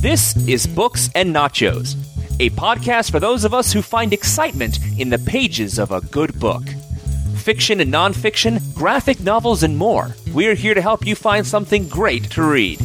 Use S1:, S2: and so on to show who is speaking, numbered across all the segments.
S1: This is Books and Nachos, a podcast for those of us who find excitement in the pages of a good book. Fiction and nonfiction, graphic novels, and more. We're here to help you find something great to read.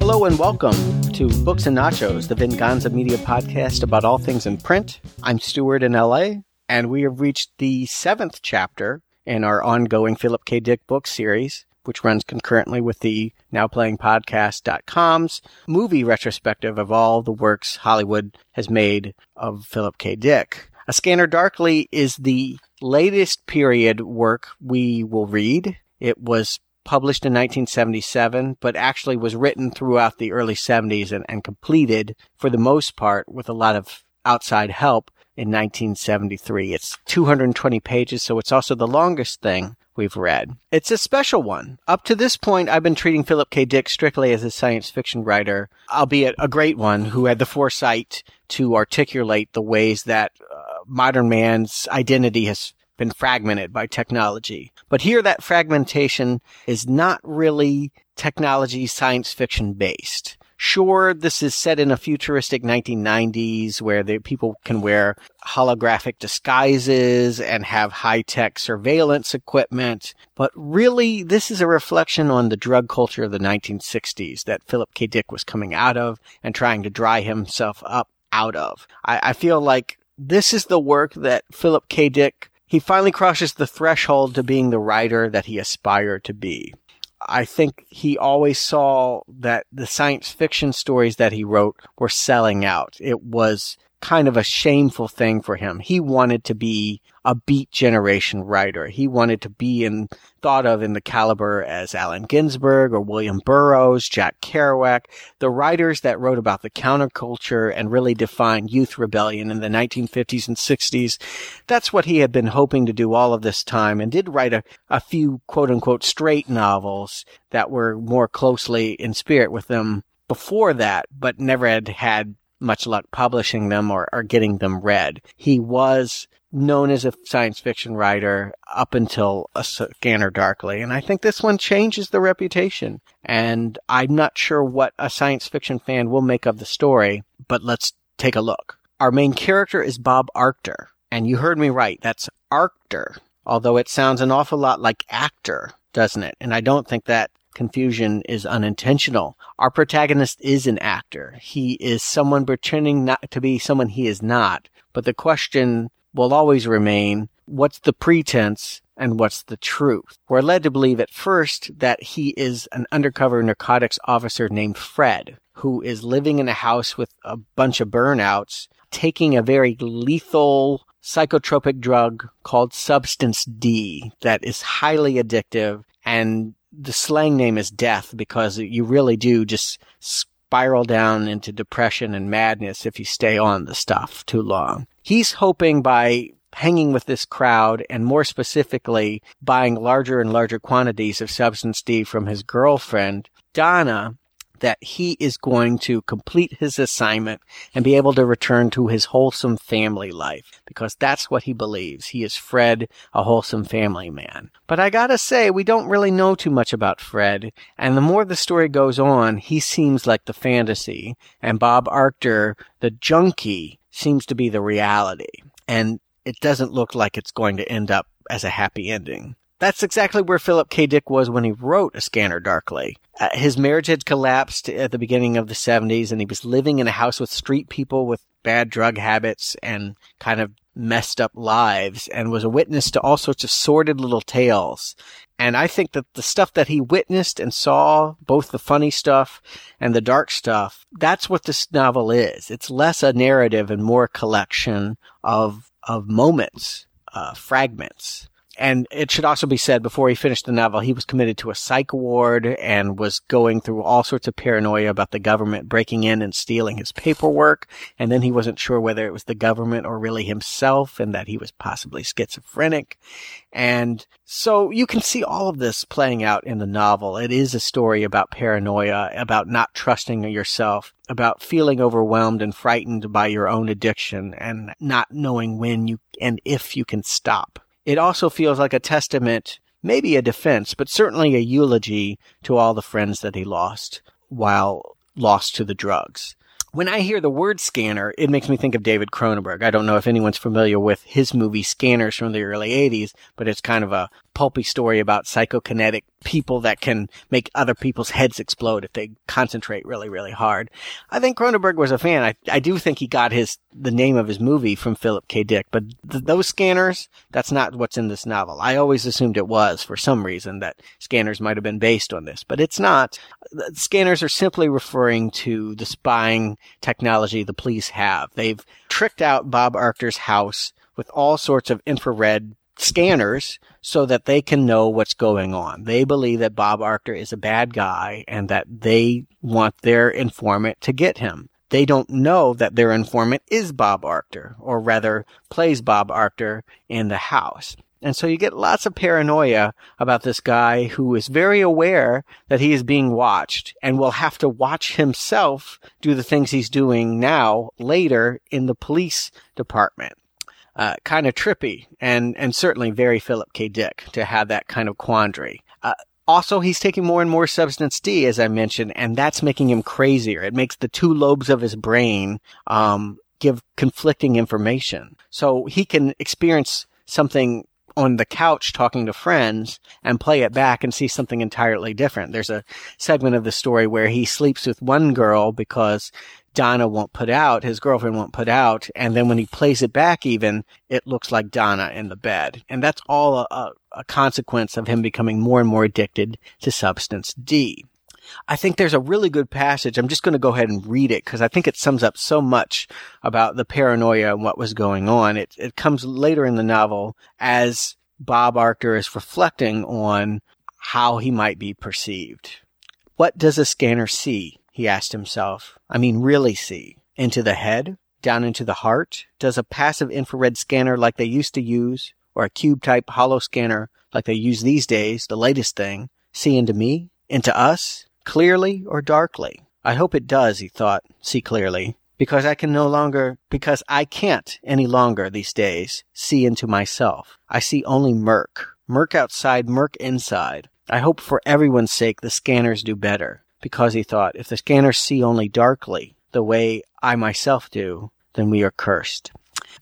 S2: Hello and welcome to Books and Nachos, the Venganza Media podcast about all things in print. I'm Stuart in LA, and we have reached the seventh chapter in our ongoing Philip K. Dick book series, which runs concurrently with the now playing podcast.com's movie retrospective of all the works Hollywood has made of Philip K. Dick. A Scanner Darkly is the latest period work we will read. It was published in 1977, but actually was written throughout the early 70s and, and completed for the most part with a lot of outside help in 1973. It's 220 pages, so it's also the longest thing we've read. It's a special one. Up to this point, I've been treating Philip K. Dick strictly as a science fiction writer, albeit a great one who had the foresight to articulate the ways that uh, modern man's identity has been fragmented by technology. But here that fragmentation is not really technology science fiction based. Sure, this is set in a futuristic 1990s where the people can wear holographic disguises and have high-tech surveillance equipment, but really this is a reflection on the drug culture of the 1960s that Philip K. Dick was coming out of and trying to dry himself up out of. I, I feel like this is the work that Philip K. Dick he finally crosses the threshold to being the writer that he aspired to be. I think he always saw that the science fiction stories that he wrote were selling out. It was kind of a shameful thing for him. He wanted to be a beat generation writer. He wanted to be in, thought of in the caliber as Allen Ginsberg or William Burroughs, Jack Kerouac, the writers that wrote about the counterculture and really defined youth rebellion in the 1950s and 60s. That's what he had been hoping to do all of this time and did write a, a few quote unquote straight novels that were more closely in spirit with them before that, but never had had much luck publishing them or, or getting them read. He was known as a science fiction writer up until a scanner darkly. And I think this one changes the reputation. And I'm not sure what a science fiction fan will make of the story, but let's take a look. Our main character is Bob Arctor. And you heard me right. That's Arctor. Although it sounds an awful lot like actor, doesn't it? And I don't think that confusion is unintentional. Our protagonist is an actor. He is someone pretending not to be someone he is not. But the question will always remain, what's the pretense and what's the truth? We're led to believe at first that he is an undercover narcotics officer named Fred, who is living in a house with a bunch of burnouts, taking a very lethal psychotropic drug called Substance D that is highly addictive and the slang name is death because you really do just spiral down into depression and madness if you stay on the stuff too long. He's hoping by hanging with this crowd and more specifically buying larger and larger quantities of substance D from his girlfriend, Donna, that he is going to complete his assignment and be able to return to his wholesome family life because that's what he believes. He is Fred, a wholesome family man. But I gotta say, we don't really know too much about Fred, and the more the story goes on, he seems like the fantasy, and Bob Arctor, the junkie, seems to be the reality. And it doesn't look like it's going to end up as a happy ending. That's exactly where Philip K. Dick was when he wrote A Scanner Darkly. Uh, his marriage had collapsed at the beginning of the 70s, and he was living in a house with street people with bad drug habits and kind of messed up lives, and was a witness to all sorts of sordid little tales. And I think that the stuff that he witnessed and saw, both the funny stuff and the dark stuff, that's what this novel is. It's less a narrative and more a collection of, of moments, uh, fragments and it should also be said before he finished the novel, he was committed to a psych ward and was going through all sorts of paranoia about the government breaking in and stealing his paperwork. And then he wasn't sure whether it was the government or really himself and that he was possibly schizophrenic. And so you can see all of this playing out in the novel. It is a story about paranoia, about not trusting yourself. about feeling overwhelmed and frightened by your own addiction and not knowing when you and if you can stop. It also feels like a testament, maybe a defense, but certainly a eulogy to all the friends that he lost while lost to the drugs. When I hear the word scanner, it makes me think of David Cronenberg. I don't know if anyone's familiar with his movie Scanners from the early 80s, but it's kind of a pulpy story about psychokinetic people that can make other people's heads explode if they concentrate really, really hard. I think Cronenberg was a fan. I, I do think he got his, the name of his movie from Philip K. Dick, but th- those scanners, that's not what's in this novel. I always assumed it was for some reason that scanners might have been based on this, but it's not. Scanners are simply referring to the spying technology the police have. They've tricked out Bob Arctor's house with all sorts of infrared scanners so that they can know what's going on. They believe that Bob Arctor is a bad guy and that they want their informant to get him. They don't know that their informant is Bob Arctor, or rather plays Bob Arctor in the house. And so you get lots of paranoia about this guy who is very aware that he is being watched and will have to watch himself do the things he's doing now later in the police department uh, kind of trippy and, and certainly very Philip K. Dick to have that kind of quandary. Uh, also, he's taking more and more substance D, as I mentioned, and that's making him crazier. It makes the two lobes of his brain, um, give conflicting information. So he can experience something on the couch talking to friends and play it back and see something entirely different. There's a segment of the story where he sleeps with one girl because Donna won't put out, his girlfriend won't put out, and then when he plays it back even, it looks like Donna in the bed. And that's all a, a consequence of him becoming more and more addicted to substance D. I think there's a really good passage. I'm just going to go ahead and read it because I think it sums up so much about the paranoia and what was going on. It, it comes later in the novel as Bob Arctor is reflecting on how he might be perceived. What does a scanner see? he asked himself. I mean, really see? Into the head? Down into the heart? Does a passive infrared scanner like they used to use, or a cube type hollow scanner like they use these days, the latest thing, see into me? Into us? Clearly or darkly? I hope it does, he thought, see clearly. Because I can no longer, because I can't any longer these days see into myself. I see only murk. Murk outside, murk inside. I hope for everyone's sake the scanners do better because he thought, if the scanners see only darkly, the way I myself do, then we are cursed.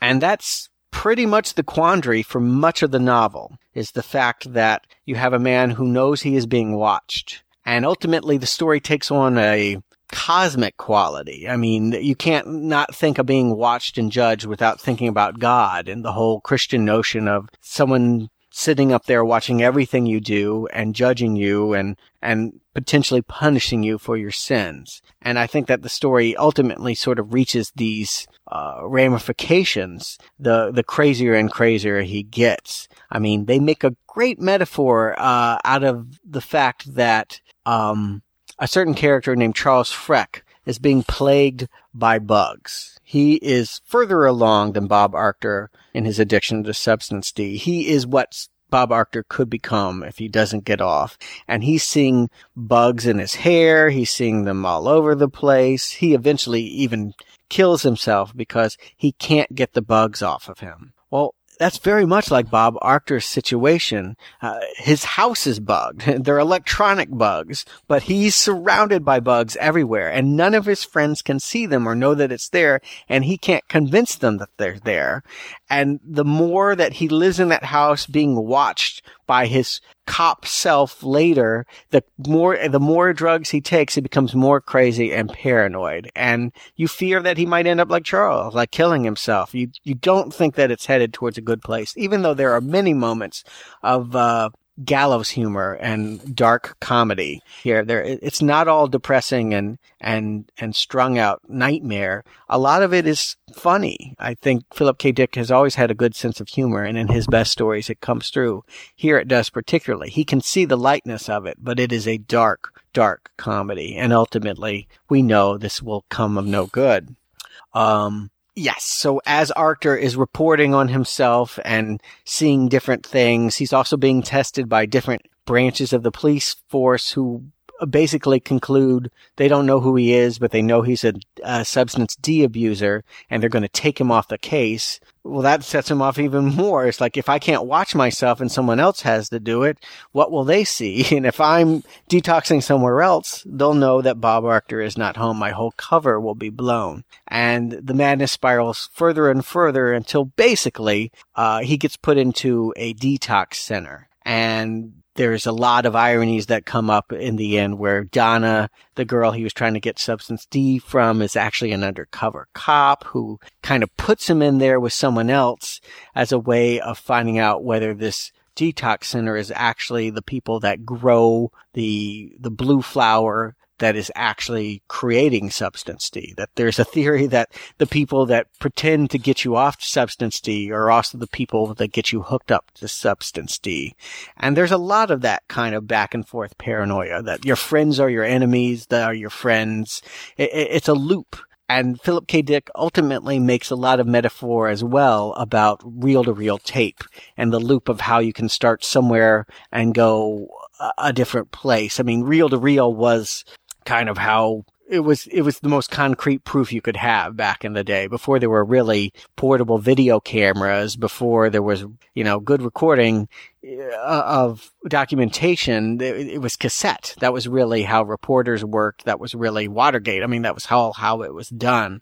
S2: And that's pretty much the quandary for much of the novel, is the fact that you have a man who knows he is being watched. And ultimately the story takes on a cosmic quality. I mean, you can't not think of being watched and judged without thinking about God and the whole Christian notion of someone sitting up there watching everything you do and judging you and, and potentially punishing you for your sins. And I think that the story ultimately sort of reaches these, uh, ramifications the, the crazier and crazier he gets. I mean, they make a great metaphor, uh, out of the fact that, um, a certain character named Charles Freck is being plagued by bugs. He is further along than Bob Arctor in his addiction to substance D. He is what Bob Arctor could become if he doesn't get off. And he's seeing bugs in his hair. He's seeing them all over the place. He eventually even kills himself because he can't get the bugs off of him. Well, that's very much like Bob Arctor's situation. Uh, his house is bugged. They're electronic bugs, but he's surrounded by bugs everywhere and none of his friends can see them or know that it's there and he can't convince them that they're there. And the more that he lives in that house being watched by his cop self later, the more, the more drugs he takes, he becomes more crazy and paranoid. And you fear that he might end up like Charles, like killing himself. You, you don't think that it's headed towards a good place, even though there are many moments of, uh, gallows humor and dark comedy here. There, it's not all depressing and and and strung out nightmare. A lot of it is funny. I think Philip K. Dick has always had a good sense of humor, and in his best stories, it comes through. Here, it does particularly. He can see the lightness of it, but it is a dark, dark comedy, and ultimately, we know this will come of no good. Um, Yes. So as Arctor is reporting on himself and seeing different things, he's also being tested by different branches of the police force who basically conclude they don't know who he is, but they know he's a, a substance D abuser and they're going to take him off the case. Well, that sets him off even more. It's like if I can't watch myself and someone else has to do it, what will they see? And if I'm detoxing somewhere else, they'll know that Bob Arctor is not home. My whole cover will be blown. And the madness spirals further and further until basically, uh, he gets put into a detox center. And there's a lot of ironies that come up in the end where Donna, the girl he was trying to get substance D from, is actually an undercover cop who kind of puts him in there with someone else as a way of finding out whether this detox center is actually the people that grow the the blue flower that is actually creating substance D. That there's a theory that the people that pretend to get you off substance D are also the people that get you hooked up to substance D. And there's a lot of that kind of back and forth paranoia that your friends are your enemies, that are your friends. It, it, it's a loop. And Philip K. Dick ultimately makes a lot of metaphor as well about reel to reel tape and the loop of how you can start somewhere and go a different place. I mean, reel to reel was kind of how it was it was the most concrete proof you could have back in the day before there were really portable video cameras before there was you know good recording uh, of documentation, it, was cassette. That was really how reporters worked. That was really Watergate. I mean, that was how, how it was done.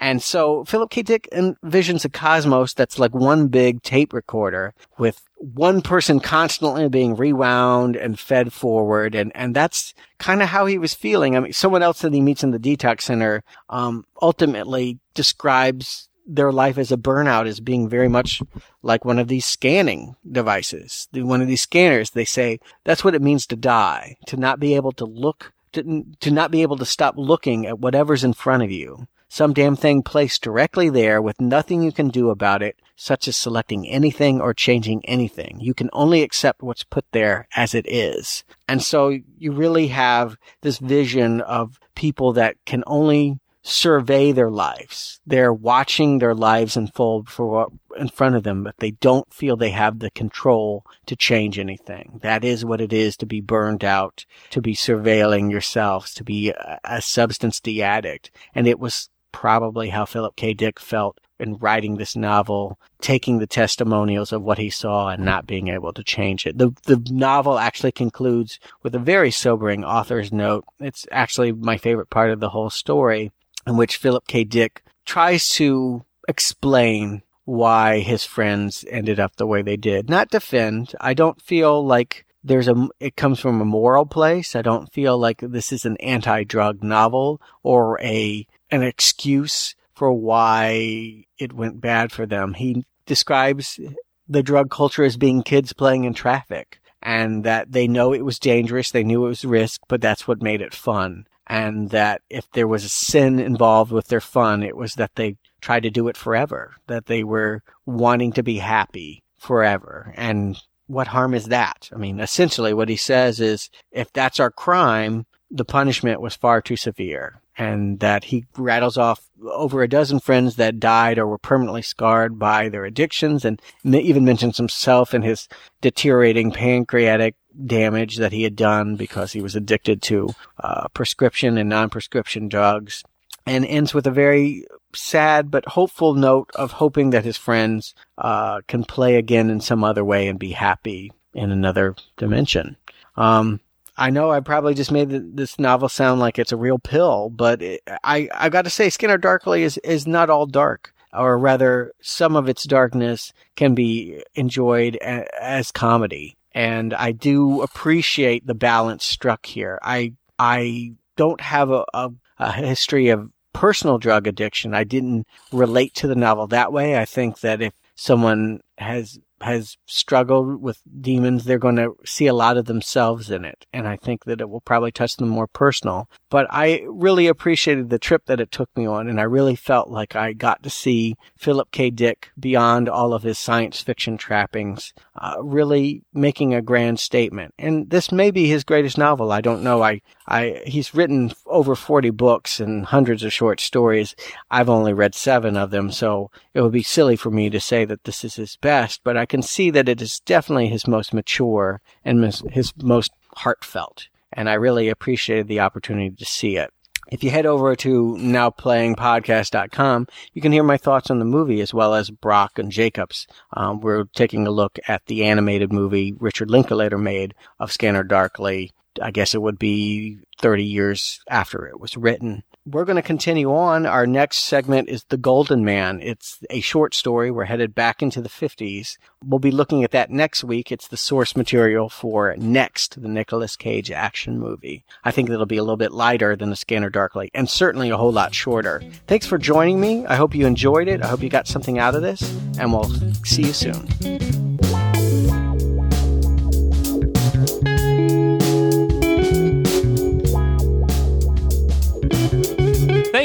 S2: And so Philip K. Dick envisions a cosmos that's like one big tape recorder with one person constantly being rewound and fed forward. And, and that's kind of how he was feeling. I mean, someone else that he meets in the detox center, um, ultimately describes their life as a burnout as being very much like one of these scanning devices, one of these scanners. They say that's what it means to die, to not be able to look, to, to not be able to stop looking at whatever's in front of you. Some damn thing placed directly there with nothing you can do about it, such as selecting anything or changing anything. You can only accept what's put there as it is. And so you really have this vision of people that can only survey their lives. They're watching their lives unfold for in front of them, but they don't feel they have the control to change anything. That is what it is to be burned out, to be surveilling yourselves, to be a, a substance D addict. And it was probably how Philip K. Dick felt in writing this novel, taking the testimonials of what he saw and not being able to change it. The the novel actually concludes with a very sobering author's note. It's actually my favorite part of the whole story in which Philip K. Dick tries to explain why his friends ended up the way they did. Not defend. I don't feel like there's a, it comes from a moral place. I don't feel like this is an anti-drug novel or a, an excuse for why it went bad for them. He describes the drug culture as being kids playing in traffic and that they know it was dangerous. They knew it was risk, but that's what made it fun and that if there was a sin involved with their fun, it was that they tried to do it forever, that they were wanting to be happy forever. And what harm is that? I mean, essentially what he says is if that's our crime, the punishment was far too severe and that he rattles off over a dozen friends that died or were permanently scarred by their addictions and even mentions himself and his deteriorating pancreatic damage that he had done because he was addicted to uh, prescription and non-prescription drugs and ends with a very sad but hopeful note of hoping that his friends uh, can play again in some other way and be happy in another dimension. Um, I know I probably just made this novel sound like it's a real pill, but it, I I got to say, Scanner Darkly is is not all dark, or rather, some of its darkness can be enjoyed a, as comedy, and I do appreciate the balance struck here. I I don't have a, a, a history of personal drug addiction. I didn't relate to the novel that way. I think that if someone has has struggled with demons, they're going to see a lot of themselves in it. And I think that it will probably touch them more personal. But I really appreciated the trip that it took me on. And I really felt like I got to see Philip K. Dick beyond all of his science fiction trappings, uh, really making a grand statement. And this may be his greatest novel. I don't know. I, I, he's written over 40 books and hundreds of short stories. I've only read seven of them. So it would be silly for me to say that this is his best, but I can see that it is definitely his most mature and his most heartfelt. and I really appreciated the opportunity to see it. If you head over to nowplayingpodcast.com, you can hear my thoughts on the movie as well as Brock and Jacobs. Um, we're taking a look at the animated movie Richard Linklater made of Scanner Darkly. I guess it would be 30 years after it was written we're going to continue on. Our next segment is The Golden Man. It's a short story. We're headed back into the 50s. We'll be looking at that next week. It's the source material for Next, the Nicolas Cage action movie. I think it'll be a little bit lighter than The Scanner Darkly and certainly a whole lot shorter. Thanks for joining me. I hope you enjoyed it. I hope you got something out of this and we'll see you soon.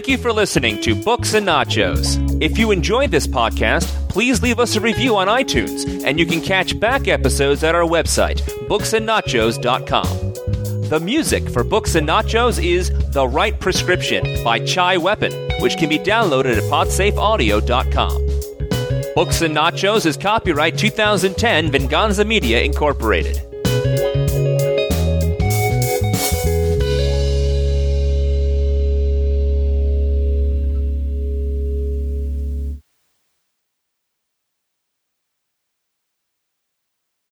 S1: Thank you for listening to Books and Nachos. If you enjoyed this podcast, please leave us a review on iTunes, and you can catch back episodes at our website, booksandnachos.com. The music for Books and Nachos is The Right Prescription by Chai Weapon, which can be downloaded at podsafeaudio.com. Books and Nachos is copyright 2010 Venganza Media Incorporated.